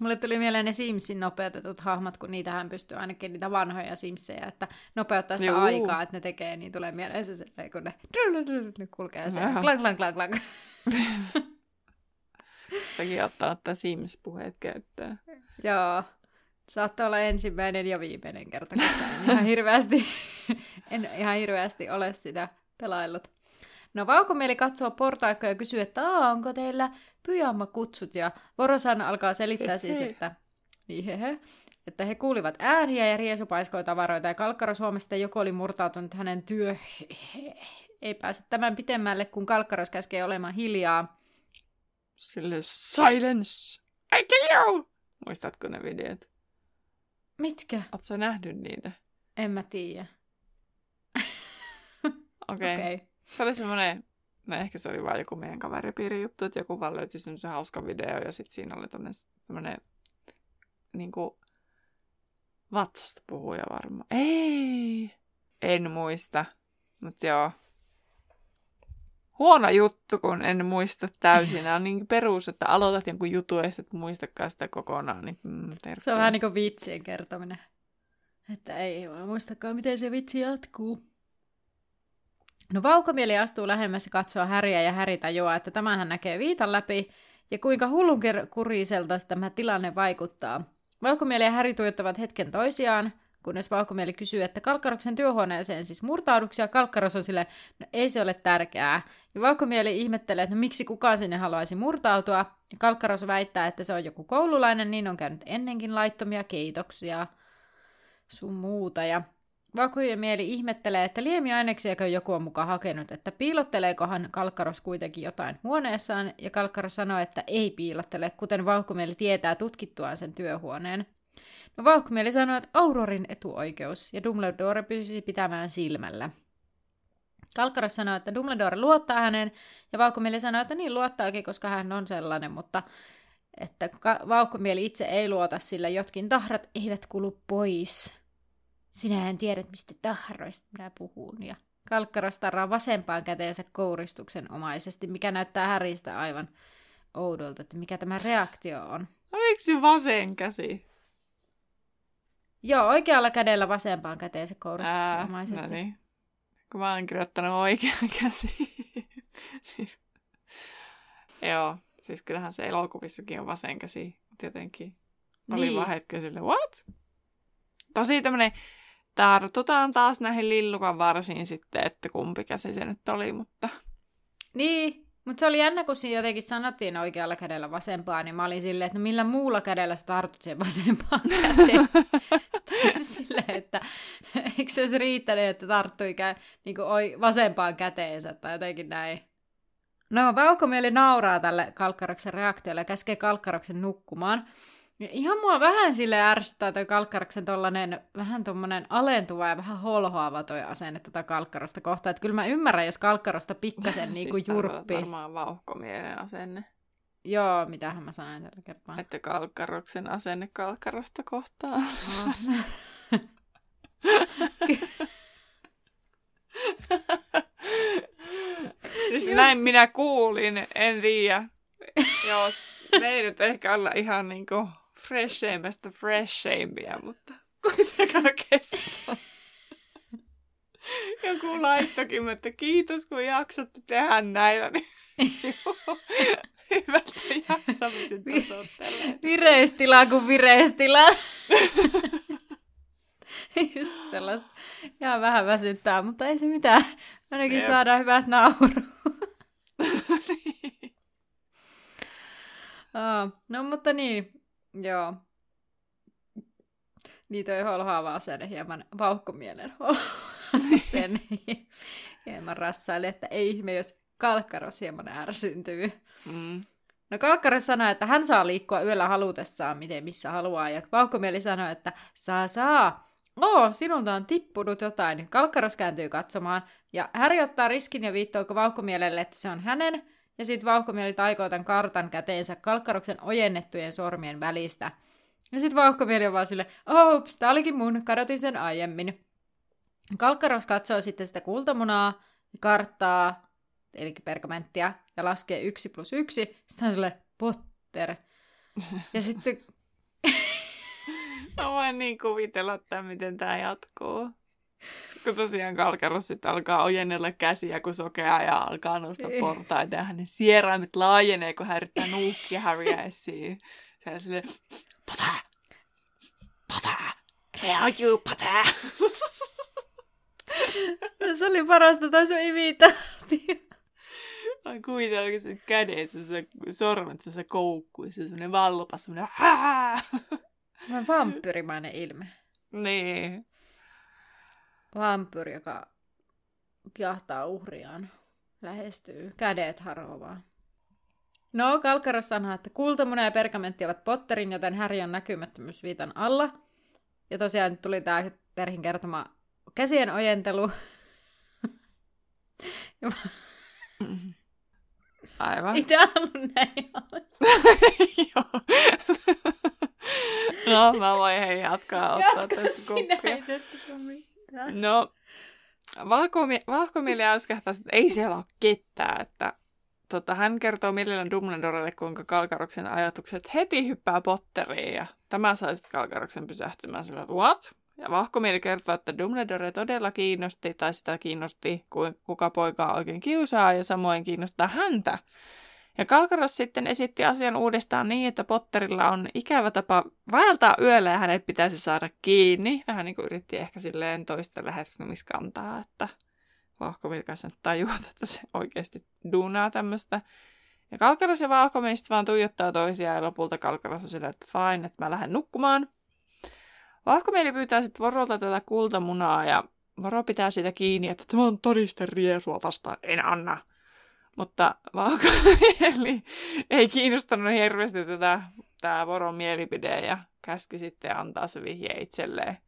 Mulle tuli mieleen ne Simsin nopeutetut hahmot, kun niitähän pystyy ainakin niitä vanhoja Simsejä, että nopeuttaa sitä Juu. aikaa, että ne tekee, niin tulee mieleen se, kun ne, ne kulkee se klank, klank, klank, klank. Säkin ottaa ottaa Sims-puheet käyttöön. Joo. Saattaa olla ensimmäinen ja viimeinen kerta, koska en ihan hirveästi, en ihan hirveästi ole sitä pelaillut. No Vaukomieli katsoo portaikkoja ja kysyy, että onko teillä pyjama-kutsut? Ja Vorosan alkaa selittää siis, että, niin hehe, että he kuulivat ääniä ja Riesu paiskoi tavaroita ja Kalkkaro Suomesta joko oli murtautunut hänen työ... Ei pääse tämän pitemmälle, kun Kalkkaros käskee olemaan hiljaa. Sille silence! I kill you! Muistatko ne videot? Mitkä? Oletko nähnyt niitä? En mä tiedä. Okei. Okay. okay. Se oli semmoinen, no ehkä se oli vain joku meidän kaveripiirin juttu, että joku vaan löytyi semmoisen hauska video ja sitten siinä oli semmoinen niin kuin, vatsasta puhuja varmaan. Ei! En muista. Mutta joo. Huono juttu, kun en muista täysin. Nämä on niin perus, että aloitat jonkun jutun ja sitten muistakaan sitä kokonaan. Niin, mm, se on vähän niin kuin vitsien kertominen. Että ei muistakaan, miten se vitsi jatkuu. No vauhkomieli astuu lähemmäs ja katsoo Häriä ja Häri tajuaa, että tämähän näkee viitan läpi ja kuinka kuriselta tämä tilanne vaikuttaa. Vauhkomieli ja Häri tuijottavat hetken toisiaan, kunnes Vauhkomieli kysyy, että Kalkkaroksen työhuoneeseen siis murtauduksia. Kalkkaros on sille, no ei se ole tärkeää. Ja Vauhkomieli ihmettelee, että no, miksi kukaan sinne haluaisi murtautua. Ja Kalkkaros väittää, että se on joku koululainen, niin on käynyt ennenkin laittomia keitoksia sun muuta. Ja Vakujen mieli ihmettelee, että liemiaineksiakö joku on mukaan hakenut, että piilotteleekohan Kalkkaros kuitenkin jotain huoneessaan, ja Kalkkaros sanoo, että ei piilottele, kuten Vauhkumieli tietää tutkittuaan sen työhuoneen. No Vauhkumieli sanoo, että Aurorin etuoikeus, ja Dumbledore pysyisi pitämään silmällä. Kalkkaros sanoo, että Dumbledore luottaa häneen, ja Vauhkumieli sanoo, että niin luottaakin, koska hän on sellainen, mutta että vauhkomieli itse ei luota, sillä jotkin tahrat eivät kulu pois. Sinähän tiedät, mistä tahroista minä puhun. Ja Kalkkaros tarraa vasempaan käteensä kouristuksen omaisesti, mikä näyttää Häristä aivan oudolta, että mikä tämä reaktio on. No, miksi vasen käsi? Joo, oikealla kädellä vasempaan käteensä kouristuksen omaisesti. no niin. Kun mä oon kirjoittanut oikean käsi. Joo, siis kyllähän se elokuvissakin on vasen käsi, jotenkin. Oli niin. vaan hetken sille, what? Tosi tämmönen, tartutaan taas näihin lillukan varsiin sitten, että kumpi käsi se nyt oli, mutta... Niin, mutta se oli jännä, kun siinä jotenkin sanottiin oikealla kädellä vasempaa, niin mä olin silleen, että no millä muulla kädellä sä tartut sen vasempaan käteen. silleen, että eikö se olisi riittänyt, että tarttui ikään, niin kuin vasempaan käteensä tai jotenkin näin. No, Vaukomieli nauraa tälle Kalkkaraksen reaktiolle ja käskee Kalkkaraksen nukkumaan. Ja ihan mua vähän sille ärsyttää toi Kalkkaraksen tollanen vähän tommonen alentuva ja vähän holhoava toi asenne tota Kalkkarosta kohtaan. Että kyllä mä ymmärrän, jos Kalkkarosta pikkasen niinku siis jurppi. varmaan vauhkomielen asenne. Joo, mitähän mä sanoin tällä kertaa. Että Kalkkaroksen asenne Kalkkarosta kohtaan. No. siis Just... näin minä kuulin, en tiedä. Jos me ei nyt ehkä olla ihan niinku fresheimmästä fresheimpia, mutta kuitenkaan kestää. Joku laittokin, että kiitos kun jaksatte tehdä näitä. Niin Hyvät jaksamisen tasoittelee. Vireystila kuin vireystila. Just sellaista. Ihan vähän väsyttää, mutta ei se mitään. Ainakin Jep. saadaan hyvät nauru. niin. oh, no mutta niin, Joo. Niin toi holhaava asenne hieman vauhkomielen sen hieman rassaili, että ei ihme, jos Kalkkaros hieman ärsyntyy. Mm. No Kalkkaros sanoi, että hän saa liikkua yöllä halutessaan, miten missä haluaa, ja vauhkomieli sanoi, että saa saa. Oo, sinulta on tippunut jotain. Kalkkaros kääntyy katsomaan, ja Häri ottaa riskin ja viittoo vauhkomielelle, että se on hänen, ja sitten vauhkomieli taikoo tämän kartan käteensä kalkkaroksen ojennettujen sormien välistä. Ja sitten vauhkomieli on vaan sille, oops, tää olikin mun, kadotin sen aiemmin. Kalkkaros katsoo sitten sitä kultamunaa, karttaa, eli pergamenttia, ja laskee yksi plus yksi. Sitten hän sille, Potter. Ja sitten... Mä voin niin kuvitella, että miten tämä jatkuu. Kun tosiaan Kalkaros sitten alkaa ojennella käsiä, kun sokea ja alkaa nousta portaita ja hänen sieraimet laajenee, kun hän yrittää nuukkia Harrya esiin. Se on silleen, Potter! Potter! Where you, Potter? se oli parasta toi sun imitaatio. Mä kuvitellaan, se kädet, se, se sormet, se, se koukku, se semmoinen vallopas, semmoinen Mä vampyrimainen ilme. Niin vampyri, joka jahtaa uhriaan, lähestyy kädet haroavaa. No, Kalkaros sanoo, että kultamuna ja pergamentti ovat Potterin, joten Häri on näkymättömyysviitan alla. Ja tosiaan nyt tuli tämä Terhin kertoma käsien ojentelu. ja mä... Aivan. Tämä ollut näin Joo. no, mä voin hei jatkaa ottaa Jatka tästä kuppia. Ei tästä No, Valkomi- Valkomieli äyskähtää, että ei siellä ole ketään, että tota, hän kertoo mielellään Dumbledorelle, kuinka Kalkaroksen ajatukset heti hyppää Potteriin, ja tämä sai sitten Kalkaroksen pysähtymään sillä, what? Ja Vahkomieli kertoo, että Dumbledore todella kiinnosti, tai sitä kiinnosti, kuka poikaa oikein kiusaa, ja samoin kiinnostaa häntä. Ja Kalkaros sitten esitti asian uudestaan niin, että Potterilla on ikävä tapa vaeltaa yöllä ja hänet pitäisi saada kiinni. Vähän niin kuin yritti ehkä silleen toista lähestymiskantaa, että Vauhkovilkaisen tajuat, että se oikeasti duunaa tämmöistä. Ja Kalkaros ja Vauhkomielistä vaan tuijottaa toisiaan ja lopulta Kalkaros on silleen, että fine, että mä lähden nukkumaan. Vauhkomieli pyytää sitten Vorolta tätä kultamunaa ja Voro pitää sitä kiinni, että tämä on todiste riesua vastaan, en anna. Mutta Vauhkomieli ei kiinnostanut hirveästi tätä tämä Voron mielipide ja käski sitten antaa se vihje itselleen,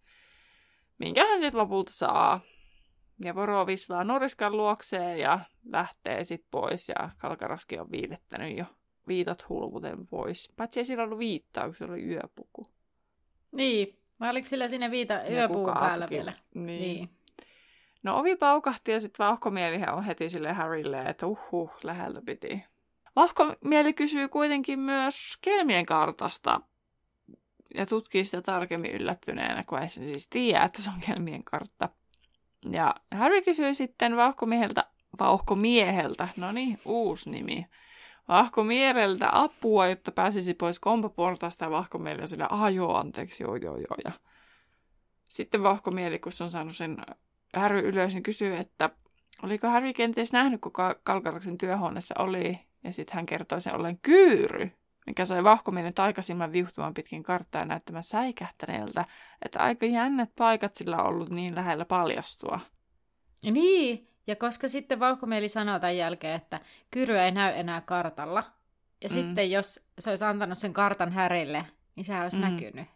minkä hän sitten lopulta saa. Ja Voro vislaa Noriskan luokseen ja lähtee sitten pois ja Kalkaraski on viilettänyt jo viitat hulmuten pois. Paitsi ei sillä ollut viittaa, kun se oli yöpuku. Niin, vai oliko sillä sinne viita yöpuun päällä vielä? Niin. Niin. No ovi paukahti ja sitten vauhkomieli on heti sille Harrylle, että uhu, läheltä piti. Vauhkomieli kysyy kuitenkin myös kelmien kartasta ja tutkii sitä tarkemmin yllättyneenä, kun ei se siis tiedä, että se on kelmien kartta. Ja Harry kysyi sitten vauhkomieheltä, vauhkomieheltä, no niin, uusi nimi, vahkomieheltä apua, jotta pääsisi pois kompoportasta ja vahkomieli sillä, ah joo, anteeksi, joo, joo, joo. Ja sitten vahkomieli, kun se on saanut sen Harry ylös, niin kysyy, että oliko Harry kenties nähnyt, kun Kalkaraksen työhuoneessa oli, ja sitten hän kertoi sen ollen kyyry, mikä sai vahkomielen taikasilmän viuhtumaan pitkin karttaa näyttämään säikähtäneeltä, että aika jännät paikat sillä on ollut niin lähellä paljastua. Niin, ja koska sitten vauhkomieli sanoo tämän jälkeen, että Kyry ei näy enää kartalla, ja mm. sitten jos se olisi antanut sen kartan Härille, niin sehän olisi mm. näkynyt.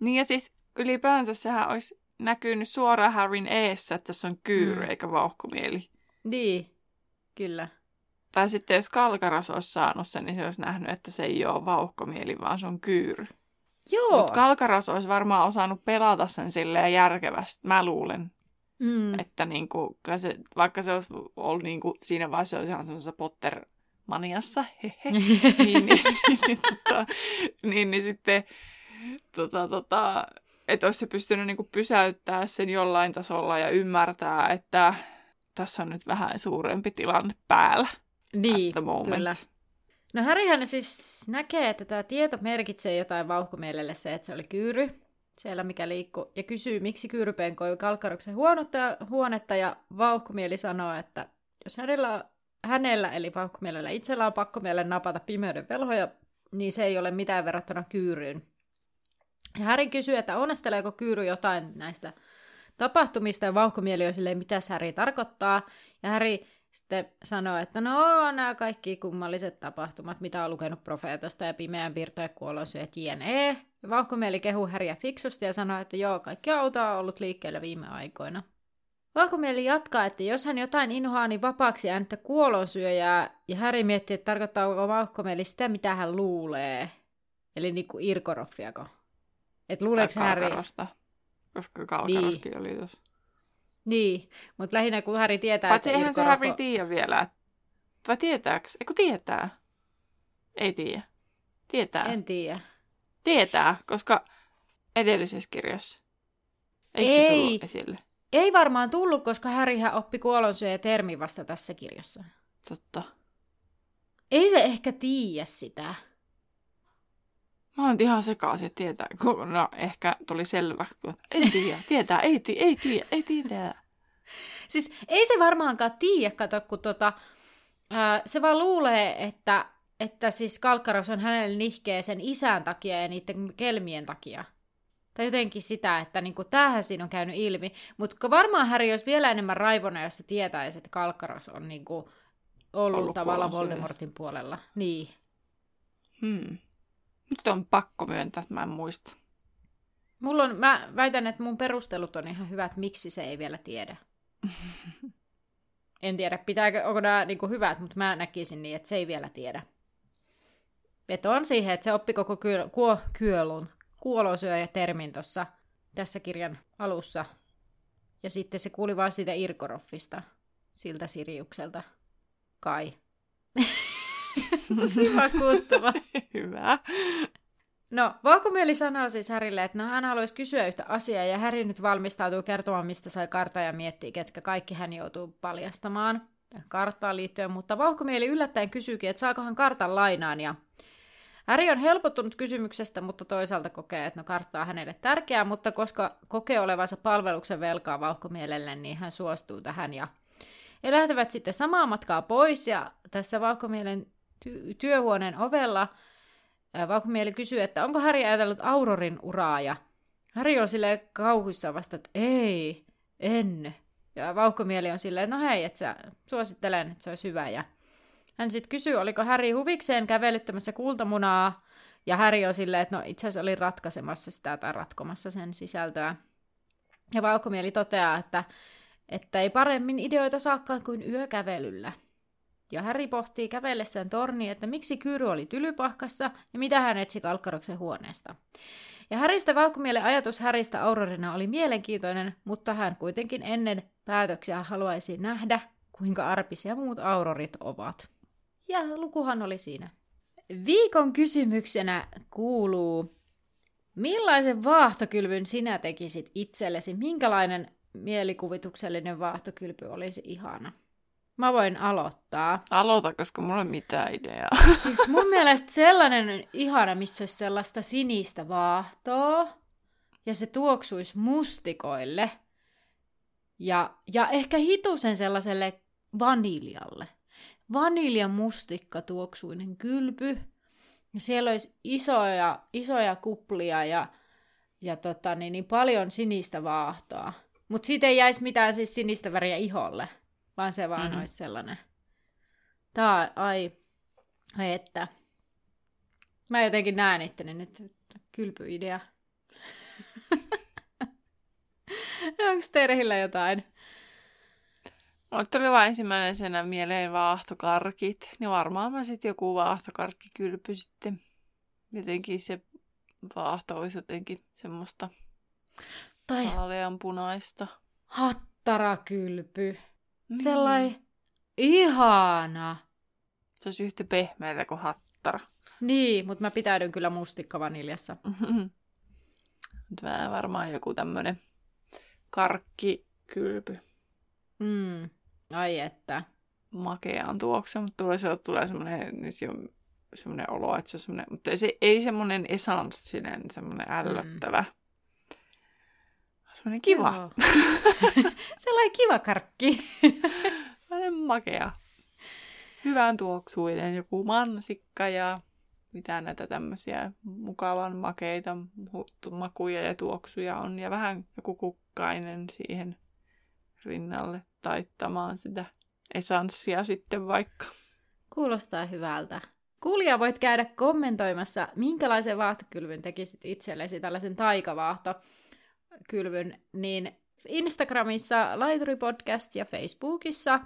Niin ja siis ylipäänsä sehän olisi näkynyt suoraan Harryn eessä, että se on Kyry mm. eikä vauhkomieli. Niin, kyllä. Tai sitten jos Kalkaras olisi saanut sen, niin se olisi nähnyt, että se ei ole vauhkomieli, vaan se on Kyyry. Joo. Mutta Kalkaras olisi varmaan osannut pelata sen silleen järkevästi, mä luulen. Mm. Että niinku, kyllä se, vaikka se olisi ollut niinku, siinä vaiheessa olisi ihan semmoisessa Potter maniassa, hehe, niin, niin, niin, niin, tota, niin, niin sitten tota, tota, että olisi se pystynyt niinku pysäyttää sen jollain tasolla ja ymmärtää, että tässä on nyt vähän suurempi tilanne päällä. Niin, kyllä. No Härihän siis näkee, että tämä tieto merkitsee jotain vauhkomielelle se, että se oli kyyry siellä, mikä liikkuu, ja kysyy, miksi kyyry penkoi kalkkaroksen huonetta, huonetta, ja vauhkomieli sanoo, että jos hänellä, hänellä eli vauhkomielellä itsellä on pakko mielen napata pimeyden velhoja, niin se ei ole mitään verrattuna kyyryyn. Häri kysyy, että onnesteleeko kyyry jotain näistä tapahtumista, ja vauhkomieli on silleen, mitä Häri tarkoittaa, ja Häri sitten sanoo, että no nämä kaikki kummalliset tapahtumat, mitä on lukenut profeetosta ja pimeän virta ja kuolonsyöt jne. Ja vauhkomieli kehu häriä fiksusti ja sanoo, että joo, kaikki auto on ollut liikkeellä viime aikoina. Vauhkomieli jatkaa, että jos hän jotain inhoaa, niin vapaaksi ääntä kuolonsyöjää, ja Häri miettii, että tarkoittaako vauhkomieli sitä, mitä hän luulee. Eli niinku Irkoroffiako. Että luuleeko Häri... koska Kalkaroskin niin. oli tuossa. Niin, mutta lähinnä kun Harry tietää, Paitsi että eihän se Harry tiedä vielä. Vai tietääks? Eikö tietää? Ei tiedä. Tietää. En tiedä. Tietää, koska edellisessä kirjassa. Eikö Ei. se tullut esille? Ei varmaan tullut, koska Härihän oppi kuolonsyöjä termi vasta tässä kirjassa. Totta. Ei se ehkä tiedä sitä. Mä oon ihan sekaisin, että tietää. No, ehkä tuli selvä, kun en tiedä. Tietää, ei, tii, ei tiedä, ei tiedä. Siis ei se varmaankaan tiedä, kato, kun tota, ää, se vaan luulee, että, että siis Kalkkaros on hänelle nihkeä sen isän takia ja niiden kelmien takia. Tai jotenkin sitä, että niinku, tämähän siinä on käynyt ilmi. Mutta varmaan Häri olisi vielä enemmän raivona, jos se tietäisi, että Kalkkaros on niinku, ollut, ollut tavallaan Voldemortin puolella. Niin. Hmm. Nyt on pakko myöntää, että mä en muista. Mulla on, mä väitän, että mun perustelut on ihan hyvät, miksi se ei vielä tiedä. en tiedä, pitääkö, onko nämä niin hyvät, mutta mä näkisin niin, että se ei vielä tiedä. Vetoan siihen, että se oppi koko kyö, kuo, kyölun, kuolosyöjä termin tuossa tässä kirjan alussa. Ja sitten se kuuli vaan siitä Irkoroffista, siltä Siriukselta. Kai. Tosi vakuuttava. Hyvä. No, Vauhkomieli sanoo siis Härille, että no, hän haluaisi kysyä yhtä asiaa, ja Häri nyt valmistautuu kertomaan, mistä sai kartta ja miettii, ketkä kaikki hän joutuu paljastamaan karttaan liittyen, mutta Vauhkomieli yllättäen kysyykin, että saako hän kartan lainaan, ja Häri on helpottunut kysymyksestä, mutta toisaalta kokee, että no kartta on hänelle tärkeää, mutta koska kokee olevansa palveluksen velkaa Vauhkomielelle, niin hän suostuu tähän, ja he lähtevät sitten samaa matkaa pois, ja tässä Vauhkomielen ty- työhuoneen ovella Vauhkomieli kysyy, että onko Häri ajatellut Aurorin uraa, ja Häri on silleen kauhuissa vasta, että ei, en. Ja Vauhkomieli on silleen, no hei, että sä suosittelen, että se olisi hyvä. Ja hän sitten kysyy, oliko Häri huvikseen kävelyttämässä kultamunaa, ja Häri on silleen, että no itse asiassa oli ratkaisemassa sitä tai ratkomassa sen sisältöä. Ja Vauhkomieli toteaa, että, että ei paremmin ideoita saakaan kuin yökävelyllä. Ja Häri pohtii kävellessään torni, että miksi Kyry oli tylypahkassa ja mitä hän etsi Kalkkaroksen huoneesta. Ja Häristä Valkomielen ajatus Häristä Aurorina oli mielenkiintoinen, mutta hän kuitenkin ennen päätöksiä haluaisi nähdä, kuinka arpisia muut aurorit ovat. Ja lukuhan oli siinä. Viikon kysymyksenä kuuluu, millaisen vaahtokylvyn sinä tekisit itsellesi? Minkälainen mielikuvituksellinen vaahtokylpy olisi ihana? Mä voin aloittaa. Aloita, koska mulla ei ole mitään ideaa. Siis mun mielestä sellainen on ihana, missä olisi sellaista sinistä vaahtoa, ja se tuoksuisi mustikoille, ja, ja ehkä hitusen sellaiselle vaniljalle. Vaniljan mustikka tuoksuinen kylpy, ja siellä olisi isoja, isoja kuplia ja, ja tota, niin, niin paljon sinistä vaahtoa. Mutta siitä ei jäisi mitään siis sinistä väriä iholle vaan se vaan mm-hmm. olisi sellainen. Tää, ai, ai että. Mä jotenkin näen itteni nyt kylpyidea. Onko Terhillä jotain? Mulle tuli vain ensimmäisenä mieleen vaahtokarkit. Niin varmaan mä sitten joku vaahtokarkkikylpy sitten. Jotenkin se vaahto olisi jotenkin semmoista tai vaaleanpunaista. Hattarakylpy. Niin. Sellainen ihana. Se olisi yhtä pehmeää kuin hattara. Niin, mutta mä pitäydyn kyllä mustikkavaniljassa. Vähän varmaan joku tämmönen karkkikylpy. Mm. Ai että. Makeaan tuokse, mutta toisaalta tulee semmoinen nyt jo semmoinen olo, että se on semmoinen, mutta ei, se, ei semmoinen esanssinen, semmoinen ällöttävä. Mm. Semmoinen kiva. Sellainen kiva karkki. Sellainen makea. Hyvän tuoksuinen, joku mansikka ja mitä näitä tämmöisiä mukavan makeita makuja ja tuoksuja on. Ja vähän joku kukkainen siihen rinnalle taittamaan sitä esanssia sitten vaikka. Kuulostaa hyvältä. Kuulija voit käydä kommentoimassa, minkälaisen vaahtokylvyn tekisit itsellesi tällaisen taikavaahto kylvyn, niin Instagramissa Laituri Podcast ja Facebookissa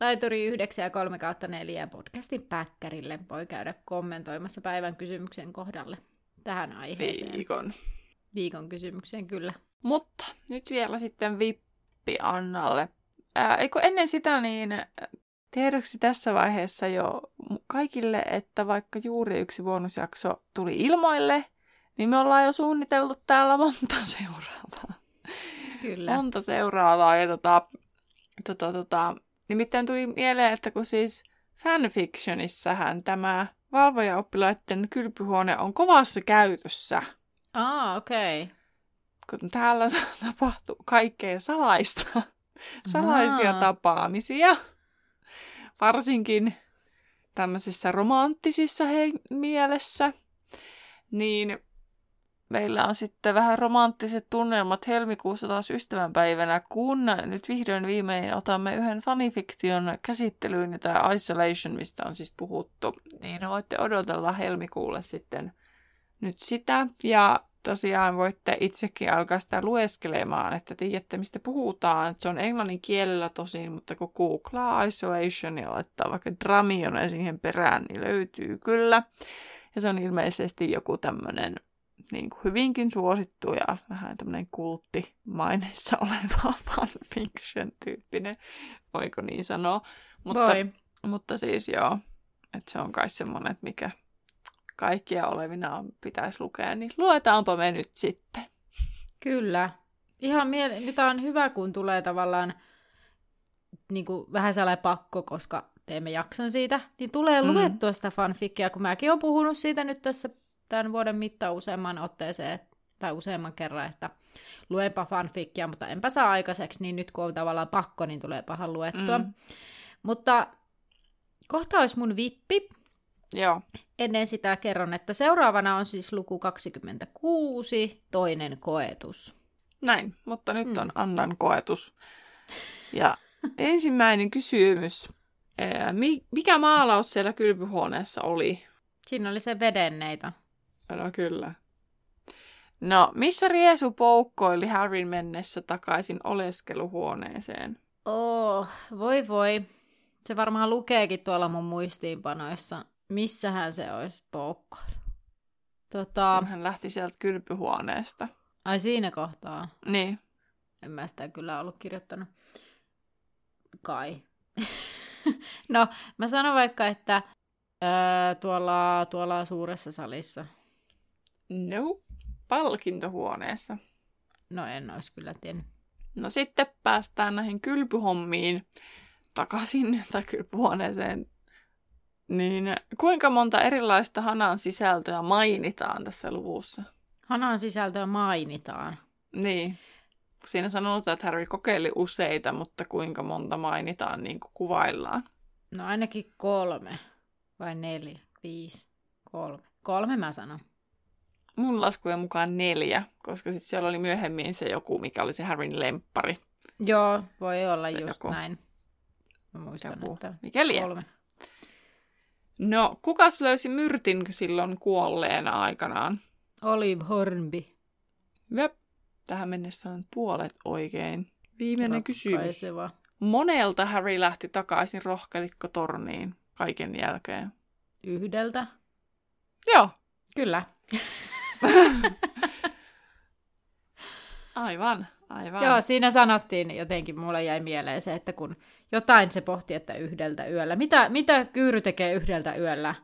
Laituri 9 ja 3 kautta 4 podcastin päkkärille voi käydä kommentoimassa päivän kysymyksen kohdalle tähän aiheeseen. Viikon. Viikon kysymykseen, kyllä. Mutta nyt vielä sitten vippi Annalle. Ää, eikö ennen sitä niin tiedoksi tässä vaiheessa jo kaikille, että vaikka juuri yksi bonusjakso tuli ilmoille, niin me ollaan jo suunniteltu täällä monta seuraavaa. Kyllä. Monta seuraavaa. Ja tota, tota, tota, nimittäin tuli mieleen, että kun siis fanfictionissähän tämä valvojaoppilaiden kylpyhuone on kovassa käytössä. Ah, okei. Okay. Kun täällä tapahtuu kaikkea salaista. Salaisia Aa. tapaamisia. Varsinkin tämmöisissä romanttisissa he- mielessä. Niin meillä on sitten vähän romanttiset tunnelmat helmikuussa taas ystävänpäivänä, kun nyt vihdoin viimein otamme yhden fanifiktion käsittelyyn, tämä Isolation, mistä on siis puhuttu, niin voitte odotella helmikuulle sitten nyt sitä. Ja tosiaan voitte itsekin alkaa sitä lueskelemaan, että tiedätte mistä puhutaan. Se on englannin kielellä tosin, mutta kun googlaa isolation ja laittaa vaikka dramione siihen perään, niin löytyy kyllä. Ja se on ilmeisesti joku tämmöinen niin kuin hyvinkin suosittu ja vähän tämmöinen kulttimaineissa oleva fanfiction-tyyppinen, voiko niin sanoa. Mutta, Voi. mutta siis joo, että se on kai semmoinen, että mikä kaikkia olevina pitäisi lukea, niin luetaanpa me nyt sitten. Kyllä. Ihan miele- nyt on hyvä, kun tulee tavallaan niin kuin vähän sellainen pakko, koska teemme jakson siitä, niin tulee mm. luettua sitä fanfikia, kun mäkin olen puhunut siitä nyt tässä tämän vuoden mittaan useamman otteeseen, tai useamman kerran, että luenpa fanfikia, mutta enpä saa aikaiseksi, niin nyt kun on tavallaan pakko, niin tulee pahan luettua. Mm. Mutta kohta olisi mun vippi. Joo. Ennen sitä kerron, että seuraavana on siis luku 26, toinen koetus. Näin, mutta nyt mm. on Annan koetus. Ja ensimmäinen kysymys. Mikä maalaus siellä kylpyhuoneessa oli? Siinä oli se vedenneito. No kyllä. No, missä Riesu poukkoili Harryn mennessä takaisin oleskeluhuoneeseen? Oh, voi voi. Se varmaan lukeekin tuolla mun muistiinpanoissa. Missähän se olisi poukkoilu? Tota... Kun hän lähti sieltä kylpyhuoneesta. Ai siinä kohtaa? Niin. En mä sitä kyllä ollut kirjoittanut. Kai. no, mä sanon vaikka, että öö, tuolla, tuolla suuressa salissa. No, palkintohuoneessa. No en olisi kyllä tiennyt. No sitten päästään näihin kylpyhommiin takaisin, tai kylpyhuoneeseen. Niin kuinka monta erilaista hanan sisältöä mainitaan tässä luvussa? Hanan sisältöä mainitaan. Niin. Siinä sanotaan, että Harry kokeili useita, mutta kuinka monta mainitaan niin kuin kuvaillaan? No ainakin kolme. Vai neljä? Viisi? Kolme. Kolme mä sanon. Mun laskujen mukaan neljä, koska sitten siellä oli myöhemmin se joku, mikä oli se Harryn lemppari. Joo, voi olla Se just joku- näin. Mä muistan, Joku. että Mikä lie? kolme. No, kukas löysi myrtin silloin kuolleena aikanaan? Olive Hornby. Jep. Tähän mennessä on puolet oikein. Viimeinen kysymys. Ratkaiseva. Monelta Harry lähti takaisin rohkelikkotorniin kaiken jälkeen. Yhdeltä. Joo, Kyllä. aivan, aivan. Joo, siinä sanottiin jotenkin, mulle jäi mieleen se, että kun jotain se pohti, että yhdeltä yöllä. Mitä, mitä Kyyry tekee yhdeltä yöllä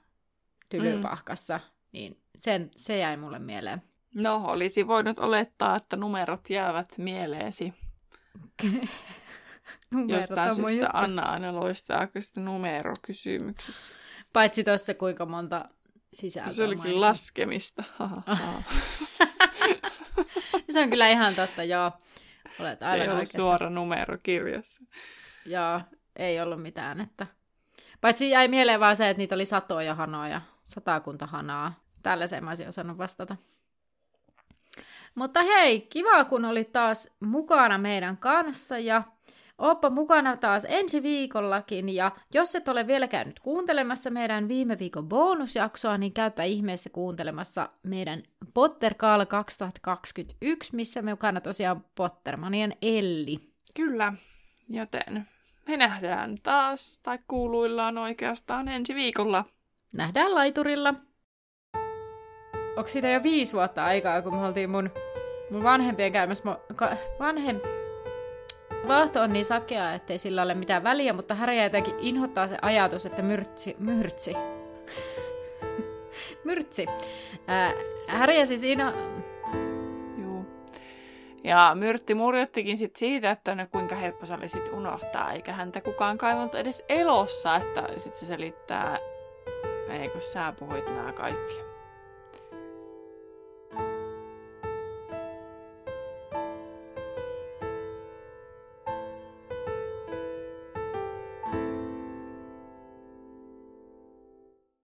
tylypahkassa, mm. niin sen, se jäi mulle mieleen. No, olisi voinut olettaa, että numerot jäävät mieleesi. Jostain syystä. Anna aina loistaa kyllä numerokysymyksissä. Paitsi tuossa kuinka monta sisältöä Se olikin laskemista. Se on kyllä ihan totta, joo. Olet Se aivan ei ollut oikeassa. suora numero kirjassa. Joo, ei ollut mitään. Että... Paitsi jäi mieleen vaan se, että niitä oli satoja hanoja, satakunta hanaa. Tällaiseen mä olisin osannut vastata. Mutta hei, kiva kun olit taas mukana meidän kanssa ja Oppa mukana taas ensi viikollakin ja jos et ole vielä käynyt kuuntelemassa meidän viime viikon bonusjaksoa, niin käypä ihmeessä kuuntelemassa meidän Potter Kaala 2021, missä me mukana tosiaan Pottermanien Elli. Kyllä, joten me nähdään taas, tai kuuluillaan oikeastaan ensi viikolla. Nähdään laiturilla. Onko siitä jo viisi vuotta aikaa, kun me oltiin mun, mun vanhempien käymässä? Mo- ka- vanhem... Vaahto on niin sakea, ettei sillä ole mitään väliä, mutta Häriä jotenkin inhottaa se ajatus, että myrtsi... Myrtsi. myrtsi. Ää, Häriä siis inho... Juu. Ja Myrtti murjottikin sit siitä, että no kuinka helppo se oli sit unohtaa, eikä häntä kukaan kaivannut edes elossa, että sit se selittää, ei kun sä puhuit nämä kaikki.